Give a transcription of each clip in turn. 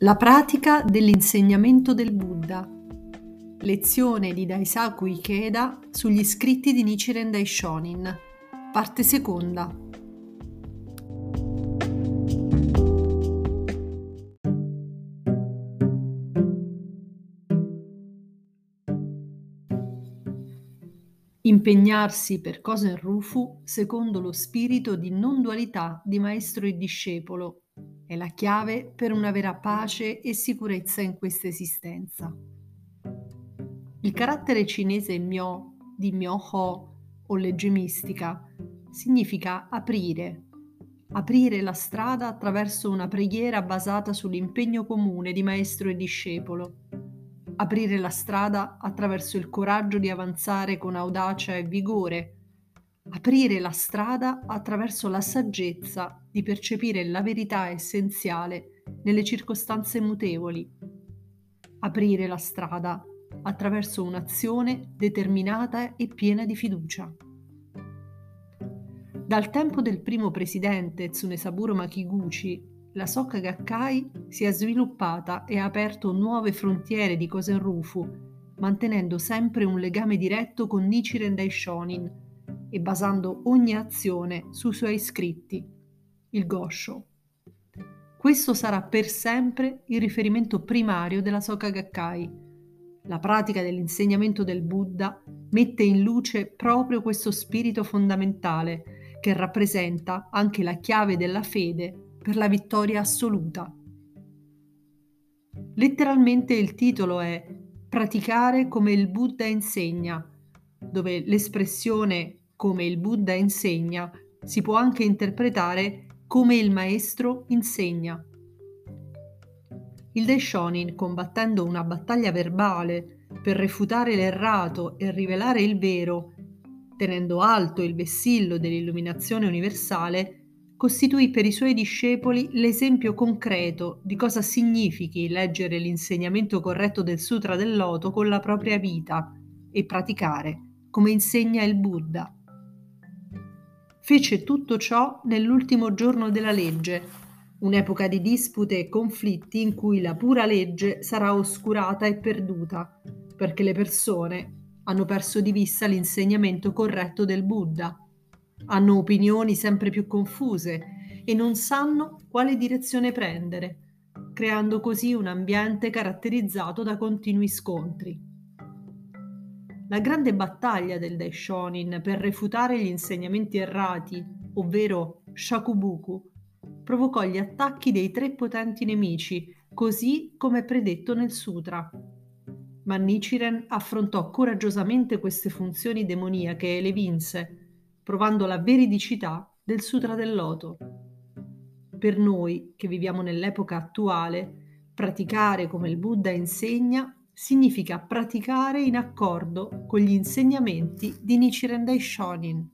La pratica dell'insegnamento del Buddha. Lezione di Daisaku Ikeda sugli scritti di Nichiren Daishonin. Parte seconda. Impegnarsi per Kosen Rufu secondo lo spirito di non dualità di maestro e discepolo è la chiave per una vera pace e sicurezza in questa esistenza. Il carattere cinese Myo di Myo-ho o legge mistica significa aprire, aprire la strada attraverso una preghiera basata sull'impegno comune di maestro e discepolo, aprire la strada attraverso il coraggio di avanzare con audacia e vigore, aprire la strada attraverso la saggezza di percepire la verità essenziale nelle circostanze mutevoli, aprire la strada attraverso un'azione determinata e piena di fiducia. Dal tempo del primo presidente Tsunesaburo Makiguchi, la Soka Gakkai si è sviluppata e ha aperto nuove frontiere di Kosenrufu, mantenendo sempre un legame diretto con Nichiren Daishonin, e basando ogni azione sui suoi scritti, il Gosho. Questo sarà per sempre il riferimento primario della Soka Gakkai. La pratica dell'insegnamento del Buddha mette in luce proprio questo spirito fondamentale che rappresenta anche la chiave della fede per la vittoria assoluta. Letteralmente il titolo è Praticare come il Buddha insegna, dove l'espressione come il Buddha insegna, si può anche interpretare come il maestro insegna. Il Daishonin, combattendo una battaglia verbale per refutare l'errato e rivelare il vero, tenendo alto il vessillo dell'illuminazione universale, costituì per i suoi discepoli l'esempio concreto di cosa significhi leggere l'insegnamento corretto del Sutra del Loto con la propria vita e praticare come insegna il Buddha. Fece tutto ciò nell'ultimo giorno della legge, un'epoca di dispute e conflitti in cui la pura legge sarà oscurata e perduta, perché le persone hanno perso di vista l'insegnamento corretto del Buddha, hanno opinioni sempre più confuse e non sanno quale direzione prendere, creando così un ambiente caratterizzato da continui scontri. La grande battaglia del Daishonin per refutare gli insegnamenti errati, ovvero Shakubuku, provocò gli attacchi dei tre potenti nemici, così come predetto nel sutra. Ma Nichiren affrontò coraggiosamente queste funzioni demoniache e le vinse, provando la veridicità del Sutra del Loto. Per noi, che viviamo nell'epoca attuale, praticare come il Buddha insegna significa praticare in accordo con gli insegnamenti di Nichiren Daishonin.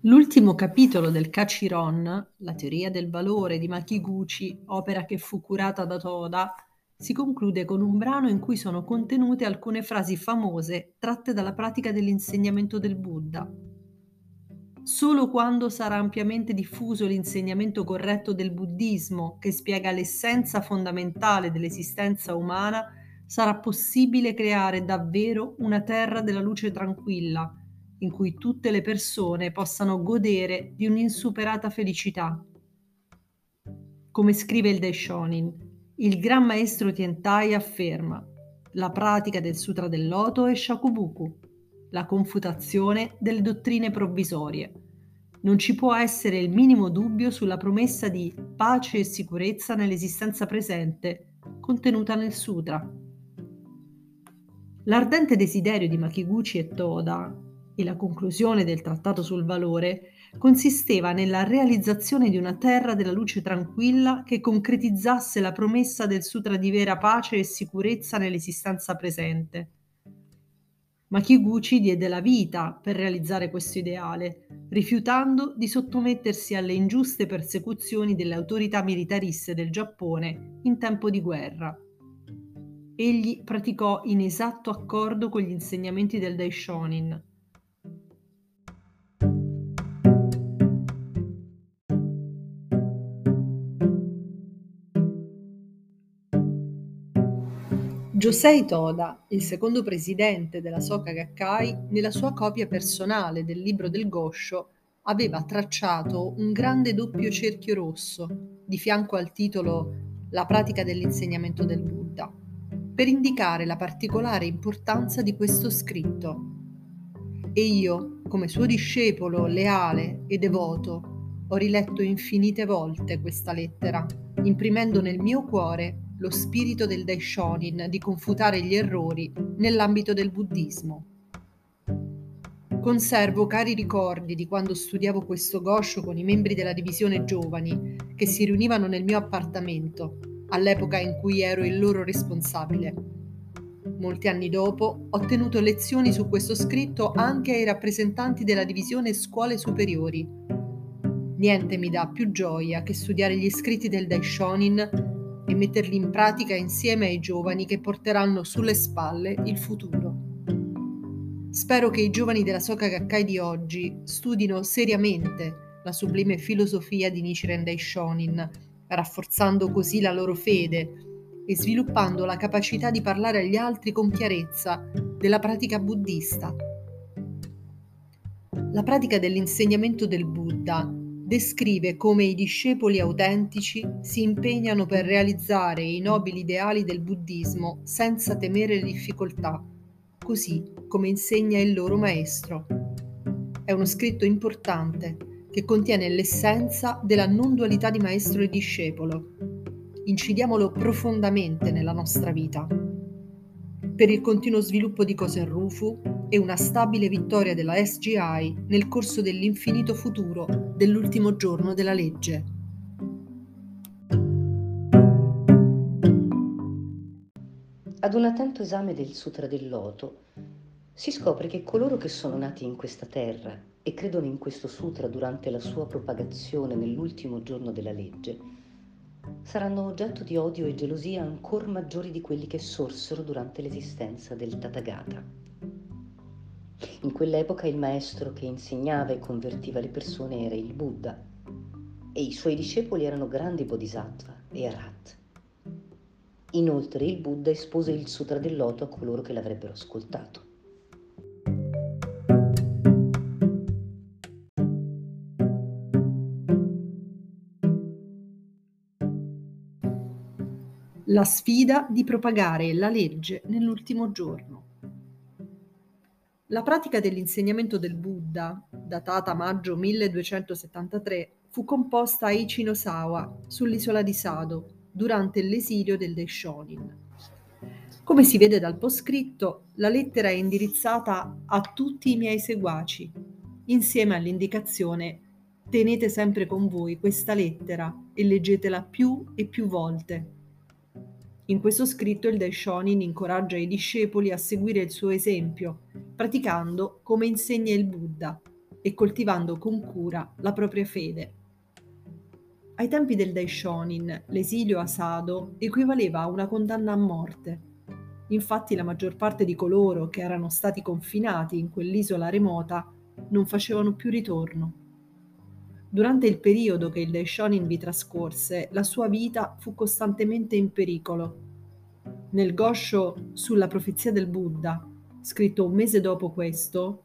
L'ultimo capitolo del Kachiron, la teoria del valore di Makiguchi, opera che fu curata da Toda, si conclude con un brano in cui sono contenute alcune frasi famose tratte dalla pratica dell'insegnamento del Buddha. Solo quando sarà ampiamente diffuso l'insegnamento corretto del buddismo, che spiega l'essenza fondamentale dell'esistenza umana, sarà possibile creare davvero una terra della luce tranquilla, in cui tutte le persone possano godere di un'insuperata felicità. Come scrive il Daishonin, il Gran Maestro Tientai afferma la pratica del Sutra del Loto è Shakubuku, la confutazione delle dottrine provvisorie. Non ci può essere il minimo dubbio sulla promessa di pace e sicurezza nell'esistenza presente contenuta nel Sutra. L'ardente desiderio di Makiguchi e Toda e la conclusione del trattato sul valore consisteva nella realizzazione di una terra della luce tranquilla che concretizzasse la promessa del sutra di vera pace e sicurezza nell'esistenza presente. Ma Kiguchi diede la vita per realizzare questo ideale, rifiutando di sottomettersi alle ingiuste persecuzioni delle autorità militariste del Giappone in tempo di guerra. egli praticò in esatto accordo con gli insegnamenti del Daishonin. Josei Toda, il secondo presidente della Soka Gakkai, nella sua copia personale del libro del Gosho, aveva tracciato un grande doppio cerchio rosso di fianco al titolo La pratica dell'insegnamento del Buddha, per indicare la particolare importanza di questo scritto. E io, come suo discepolo leale e devoto, ho riletto infinite volte questa lettera, imprimendo nel mio cuore lo spirito del Daishonin di confutare gli errori nell'ambito del buddismo. Conservo cari ricordi di quando studiavo questo gosho con i membri della divisione giovani che si riunivano nel mio appartamento, all'epoca in cui ero il loro responsabile. Molti anni dopo ho tenuto lezioni su questo scritto anche ai rappresentanti della divisione scuole superiori. Niente mi dà più gioia che studiare gli scritti del Daishonin e metterli in pratica insieme ai giovani che porteranno sulle spalle il futuro. Spero che i giovani della Soka Gakkai di oggi studino seriamente la sublime filosofia di Nichiren Daishonin, rafforzando così la loro fede e sviluppando la capacità di parlare agli altri con chiarezza della pratica buddista. La pratica dell'insegnamento del Buddha descrive come i discepoli autentici si impegnano per realizzare i nobili ideali del buddismo senza temere le difficoltà, così come insegna il loro maestro. È uno scritto importante che contiene l'essenza della non dualità di maestro e discepolo. Incidiamolo profondamente nella nostra vita. Per il continuo sviluppo di Kosen e una stabile vittoria della SGI nel corso dell'infinito futuro dell'ultimo giorno della legge. Ad un attento esame del Sutra del Loto si scopre che coloro che sono nati in questa terra e credono in questo sutra durante la sua propagazione nell'ultimo giorno della legge saranno oggetto di odio e gelosia ancora maggiori di quelli che sorsero durante l'esistenza del Tathagata. In quell'epoca il maestro che insegnava e convertiva le persone era il Buddha e i suoi discepoli erano grandi bodhisattva e arat. Inoltre il Buddha espose il Sutra del Loto a coloro che l'avrebbero ascoltato. La sfida di propagare la legge nell'ultimo giorno. La pratica dell'insegnamento del Buddha, datata maggio 1273, fu composta a Ichinosawa, sull'isola di Sado, durante l'esilio del Daishonin. Come si vede dal poscritto, la lettera è indirizzata a tutti i miei seguaci, insieme all'indicazione tenete sempre con voi questa lettera e leggetela più e più volte. In questo scritto il Daishonin incoraggia i discepoli a seguire il suo esempio, praticando come insegna il Buddha e coltivando con cura la propria fede. Ai tempi del Daishonin, l'esilio a Sado equivaleva a una condanna a morte. Infatti la maggior parte di coloro che erano stati confinati in quell'isola remota non facevano più ritorno. Durante il periodo che il Daishonin vi trascorse, la sua vita fu costantemente in pericolo. Nel Gosho sulla profezia del Buddha, scritto un mese dopo questo,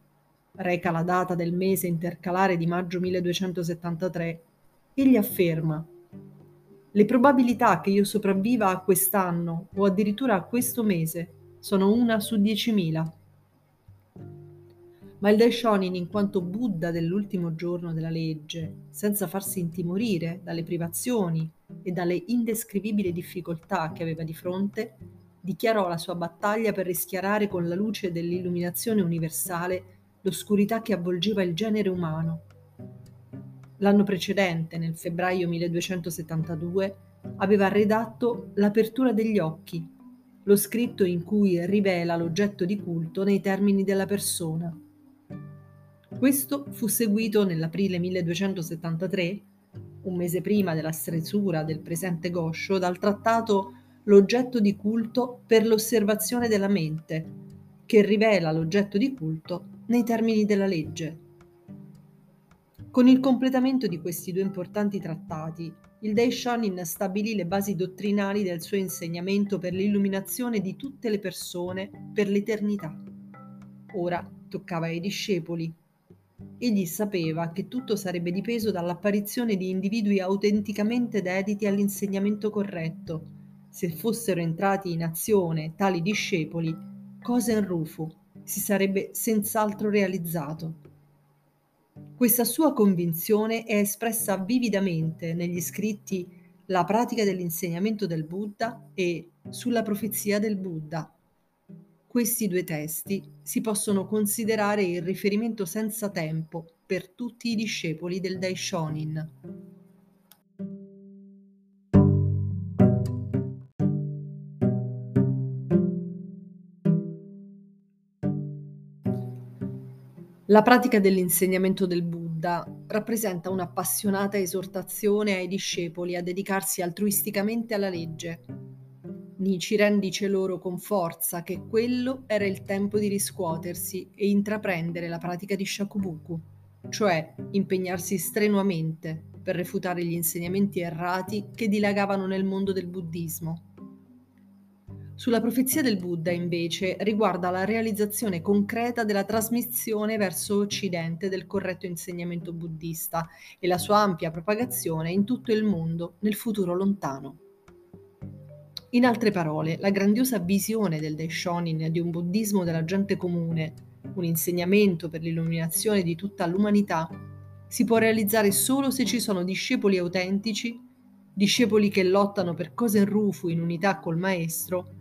reca la data del mese intercalare di maggio 1273, egli afferma le probabilità che io sopravviva a quest'anno o addirittura a questo mese sono una su diecimila ma il Daishonin, in quanto Buddha dell'ultimo giorno della legge, senza farsi intimorire dalle privazioni e dalle indescrivibili difficoltà che aveva di fronte, dichiarò la sua battaglia per rischiarare con la luce dell'illuminazione universale l'oscurità che avvolgeva il genere umano. L'anno precedente, nel febbraio 1272, aveva redatto L'apertura degli occhi, lo scritto in cui rivela l'oggetto di culto nei termini della persona. Questo fu seguito nell'aprile 1273, un mese prima della stresura del presente Gosho, dal trattato l'oggetto di culto per l'osservazione della mente, che rivela l'oggetto di culto nei termini della legge. Con il completamento di questi due importanti trattati, il Daishonin stabilì le basi dottrinali del suo insegnamento per l'illuminazione di tutte le persone per l'eternità. Ora toccava ai discepoli. Egli sapeva che tutto sarebbe dipeso dall'apparizione di individui autenticamente dediti all'insegnamento corretto. Se fossero entrati in azione tali discepoli, Kosen Rufu si sarebbe senz'altro realizzato. Questa sua convinzione è espressa vividamente negli scritti La pratica dell'insegnamento del Buddha e Sulla profezia del Buddha. Questi due testi si possono considerare il riferimento senza tempo per tutti i discepoli del Daishonin. La pratica dell'insegnamento del Buddha rappresenta un'appassionata esortazione ai discepoli a dedicarsi altruisticamente alla legge. Nichiren dice loro con forza che quello era il tempo di riscuotersi e intraprendere la pratica di Shakubuku, cioè impegnarsi strenuamente per refutare gli insegnamenti errati che dilagavano nel mondo del buddismo sulla profezia del Buddha, invece, riguarda la realizzazione concreta della trasmissione verso Occidente del corretto insegnamento buddista e la sua ampia propagazione in tutto il mondo nel futuro lontano. In altre parole, la grandiosa visione del Daishonin di un buddismo della gente comune, un insegnamento per l'illuminazione di tutta l'umanità, si può realizzare solo se ci sono discepoli autentici, discepoli che lottano per cose in rufu in unità col maestro,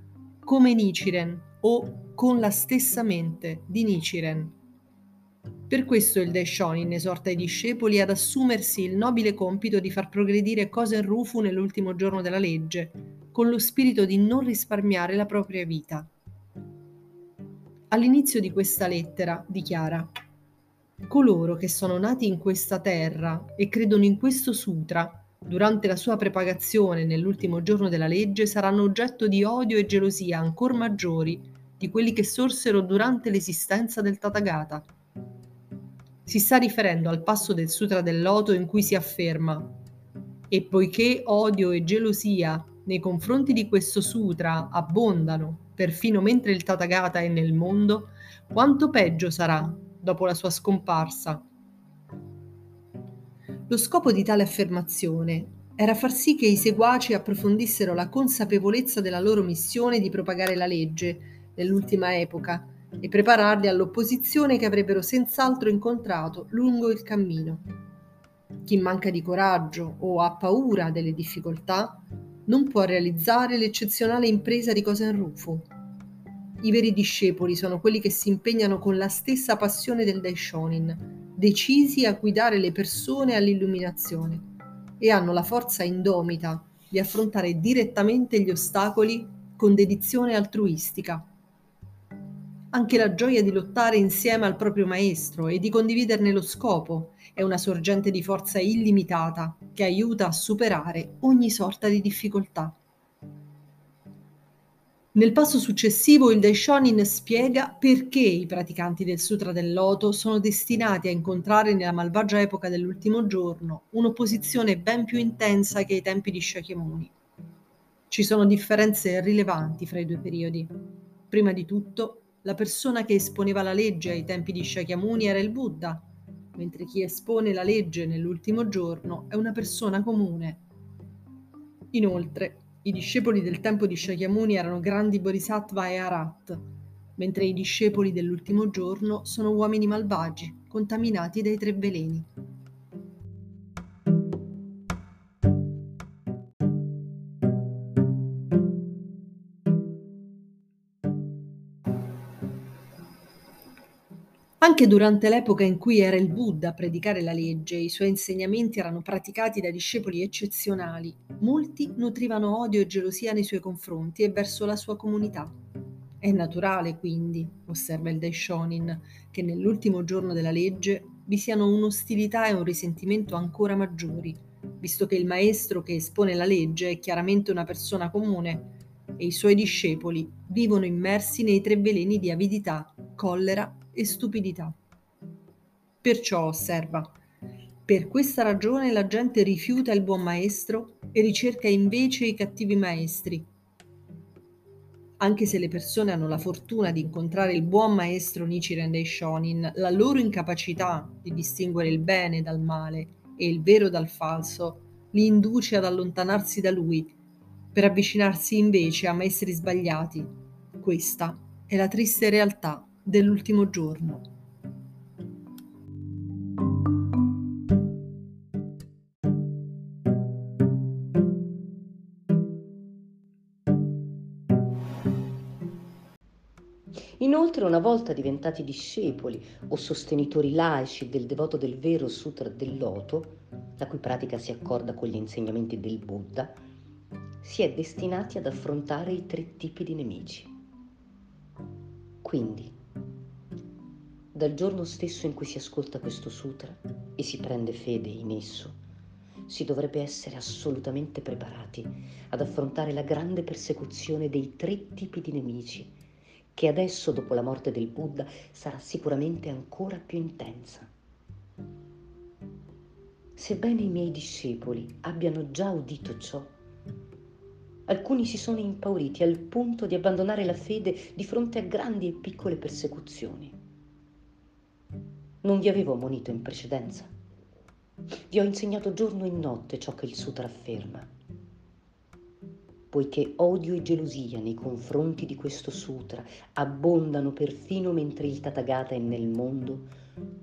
come Nichiren o con la stessa mente di Nichiren. Per questo il Daishonin esorta i discepoli ad assumersi il nobile compito di far progredire Kosen Rufu nell'ultimo giorno della legge, con lo spirito di non risparmiare la propria vita. All'inizio di questa lettera dichiara Coloro che sono nati in questa terra e credono in questo sutra durante la sua propagazione nell'ultimo giorno della legge saranno oggetto di odio e gelosia ancor maggiori di quelli che sorsero durante l'esistenza del Tathagata. Si sta riferendo al passo del Sutra del Loto in cui si afferma e poiché odio e gelosia nei confronti di questo sutra abbondano perfino mentre il Tathagata è nel mondo, quanto peggio sarà dopo la sua scomparsa lo scopo di tale affermazione era far sì che i seguaci approfondissero la consapevolezza della loro missione di propagare la legge nell'ultima epoca e prepararli all'opposizione che avrebbero senz'altro incontrato lungo il cammino. Chi manca di coraggio o ha paura delle difficoltà non può realizzare l'eccezionale impresa di Kosen Rufu. I veri discepoli sono quelli che si impegnano con la stessa passione del Daishonin, decisi a guidare le persone all'illuminazione e hanno la forza indomita di affrontare direttamente gli ostacoli con dedizione altruistica. Anche la gioia di lottare insieme al proprio maestro e di condividerne lo scopo è una sorgente di forza illimitata che aiuta a superare ogni sorta di difficoltà. Nel passo successivo il Daishonin spiega perché i praticanti del Sutra del Loto sono destinati a incontrare nella malvagia epoca dell'ultimo giorno un'opposizione ben più intensa che ai tempi di Shakyamuni. Ci sono differenze rilevanti fra i due periodi. Prima di tutto, la persona che esponeva la legge ai tempi di Shakyamuni era il Buddha, mentre chi espone la legge nell'ultimo giorno è una persona comune. Inoltre, i discepoli del tempo di Shakyamuni erano grandi bodhisattva e arat, mentre i discepoli dell'ultimo giorno sono uomini malvagi, contaminati dai tre veleni. Anche durante l'epoca in cui era il Buddha a predicare la legge, i suoi insegnamenti erano praticati da discepoli eccezionali. Molti nutrivano odio e gelosia nei suoi confronti e verso la sua comunità. È naturale, quindi, osserva il Daishonin, che nell'ultimo giorno della legge vi siano un'ostilità e un risentimento ancora maggiori, visto che il maestro che espone la legge è chiaramente una persona comune e i suoi discepoli vivono immersi nei tre veleni di avidità, collera e stupidità. Perciò osserva, per questa ragione la gente rifiuta il buon maestro e ricerca invece i cattivi maestri. Anche se le persone hanno la fortuna di incontrare il buon maestro Nichiren Daishonin, la loro incapacità di distinguere il bene dal male e il vero dal falso li induce ad allontanarsi da lui per avvicinarsi invece a maestri sbagliati. Questa è la triste realtà dell'ultimo giorno. Inoltre, una volta diventati discepoli o sostenitori laici del devoto del vero Sutra del Loto, la cui pratica si accorda con gli insegnamenti del Buddha, si è destinati ad affrontare i tre tipi di nemici. Quindi, dal giorno stesso in cui si ascolta questo sutra e si prende fede in esso, si dovrebbe essere assolutamente preparati ad affrontare la grande persecuzione dei tre tipi di nemici, che adesso, dopo la morte del Buddha, sarà sicuramente ancora più intensa. Sebbene i miei discepoli abbiano già udito ciò, alcuni si sono impauriti al punto di abbandonare la fede di fronte a grandi e piccole persecuzioni. Non vi avevo ammonito in precedenza. Vi ho insegnato giorno e notte ciò che il Sutra afferma. Poiché odio e gelosia nei confronti di questo Sutra abbondano perfino mentre il Tathagata è nel mondo,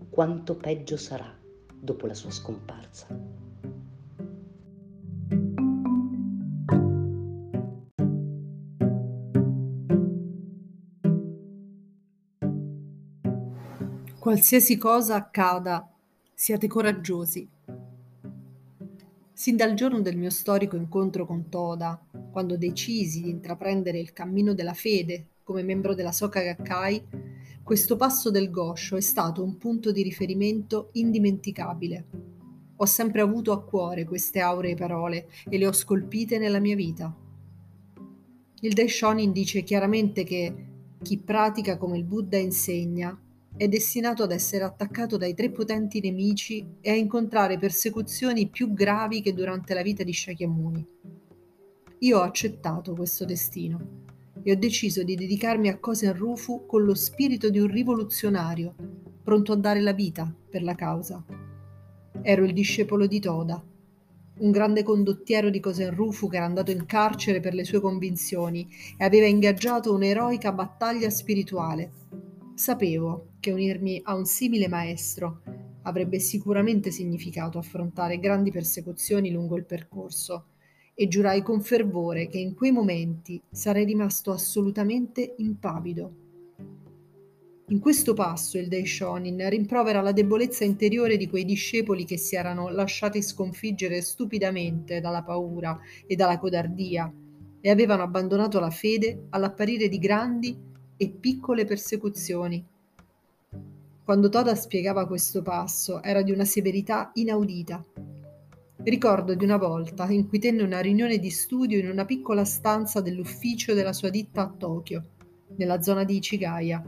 quanto peggio sarà dopo la sua scomparsa. Qualsiasi cosa accada, siate coraggiosi. Sin dal giorno del mio storico incontro con Toda, quando decisi di intraprendere il cammino della fede come membro della Soka Gakkai, questo passo del Gosho è stato un punto di riferimento indimenticabile. Ho sempre avuto a cuore queste auree parole e le ho scolpite nella mia vita. Il Daishonin dice chiaramente che chi pratica come il Buddha insegna è destinato ad essere attaccato dai tre potenti nemici e a incontrare persecuzioni più gravi che durante la vita di Shakyamuni. Io ho accettato questo destino e ho deciso di dedicarmi a Kosen Rufu con lo spirito di un rivoluzionario, pronto a dare la vita per la causa. Ero il discepolo di Toda, un grande condottiero di Kosen Rufu che era andato in carcere per le sue convinzioni e aveva ingaggiato un'eroica battaglia spirituale. Sapevo che unirmi a un simile maestro avrebbe sicuramente significato affrontare grandi persecuzioni lungo il percorso e giurai con fervore che in quei momenti sarei rimasto assolutamente impavido. In questo passo il Daishonin rimprovera la debolezza interiore di quei discepoli che si erano lasciati sconfiggere stupidamente dalla paura e dalla codardia e avevano abbandonato la fede all'apparire di grandi e piccole persecuzioni quando Toda spiegava questo passo era di una severità inaudita. Ricordo di una volta in cui tenne una riunione di studio in una piccola stanza dell'ufficio della sua ditta a Tokyo, nella zona di Ichigaya.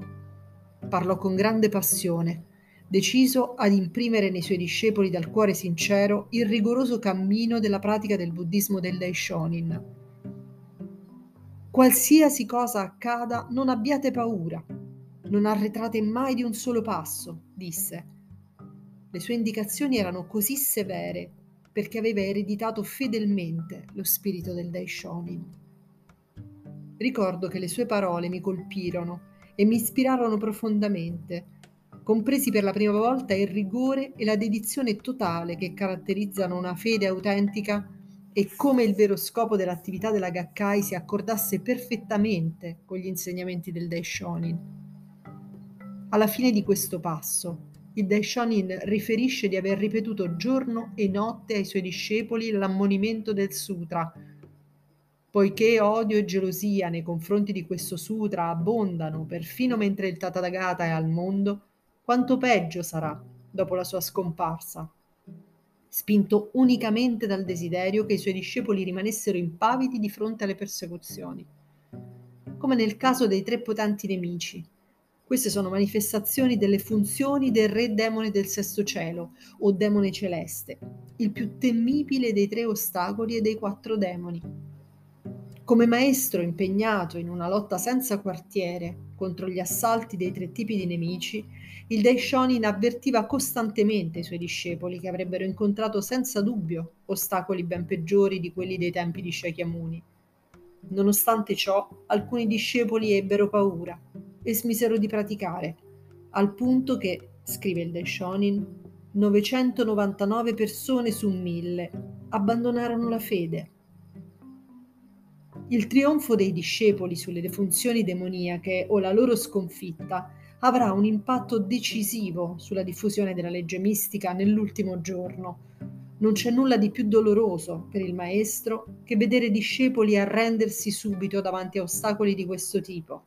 Parlò con grande passione, deciso ad imprimere nei suoi discepoli dal cuore sincero il rigoroso cammino della pratica del buddismo del Daishonin. Qualsiasi cosa accada, non abbiate paura, non arretrate mai di un solo passo, disse. Le sue indicazioni erano così severe perché aveva ereditato fedelmente lo spirito del Daishonin. Ricordo che le sue parole mi colpirono e mi ispirarono profondamente, compresi per la prima volta il rigore e la dedizione totale che caratterizzano una fede autentica e come il vero scopo dell'attività della Gakkai si accordasse perfettamente con gli insegnamenti del Daishonin. Alla fine di questo passo, il Daishonin riferisce di aver ripetuto giorno e notte ai suoi discepoli l'ammonimento del sutra. Poiché odio e gelosia nei confronti di questo sutra abbondano perfino mentre il Tathagata è al mondo, quanto peggio sarà dopo la sua scomparsa. Spinto unicamente dal desiderio che i suoi discepoli rimanessero impavidi di fronte alle persecuzioni. come nel caso dei tre potenti nemici. Queste sono manifestazioni delle funzioni del re demone del sesto cielo o demone celeste, il più temibile dei tre ostacoli e dei quattro demoni. Come maestro impegnato in una lotta senza quartiere contro gli assalti dei tre tipi di nemici, il Daishonin avvertiva costantemente i suoi discepoli che avrebbero incontrato senza dubbio ostacoli ben peggiori di quelli dei tempi di Shakyamuni. Nonostante ciò, alcuni discepoli ebbero paura e smisero di praticare, al punto che, scrive il Daishonin, 999 persone su mille abbandonarono la fede. Il trionfo dei discepoli sulle funzioni demoniache o la loro sconfitta avrà un impatto decisivo sulla diffusione della legge mistica nell'ultimo giorno. Non c'è nulla di più doloroso per il maestro che vedere discepoli arrendersi subito davanti a ostacoli di questo tipo.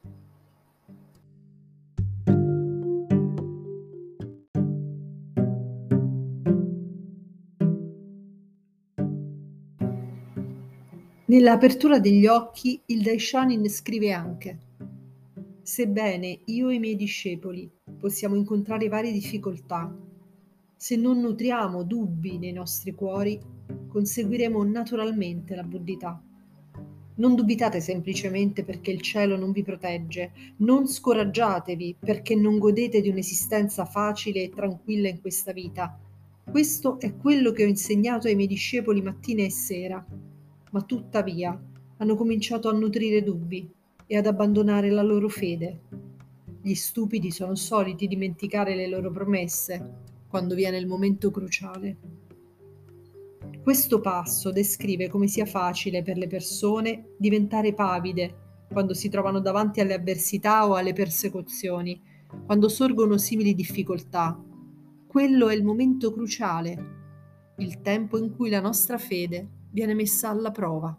Nell'apertura degli occhi il Daishonin scrive anche Sebbene io e i miei discepoli possiamo incontrare varie difficoltà, se non nutriamo dubbi nei nostri cuori, conseguiremo naturalmente la buddhità. Non dubitate semplicemente perché il cielo non vi protegge, non scoraggiatevi perché non godete di un'esistenza facile e tranquilla in questa vita. Questo è quello che ho insegnato ai miei discepoli mattina e sera, ma tuttavia hanno cominciato a nutrire dubbi e ad abbandonare la loro fede. Gli stupidi sono soliti dimenticare le loro promesse quando viene il momento cruciale. Questo passo descrive come sia facile per le persone diventare pavide quando si trovano davanti alle avversità o alle persecuzioni, quando sorgono simili difficoltà. Quello è il momento cruciale, il tempo in cui la nostra fede viene messa alla prova.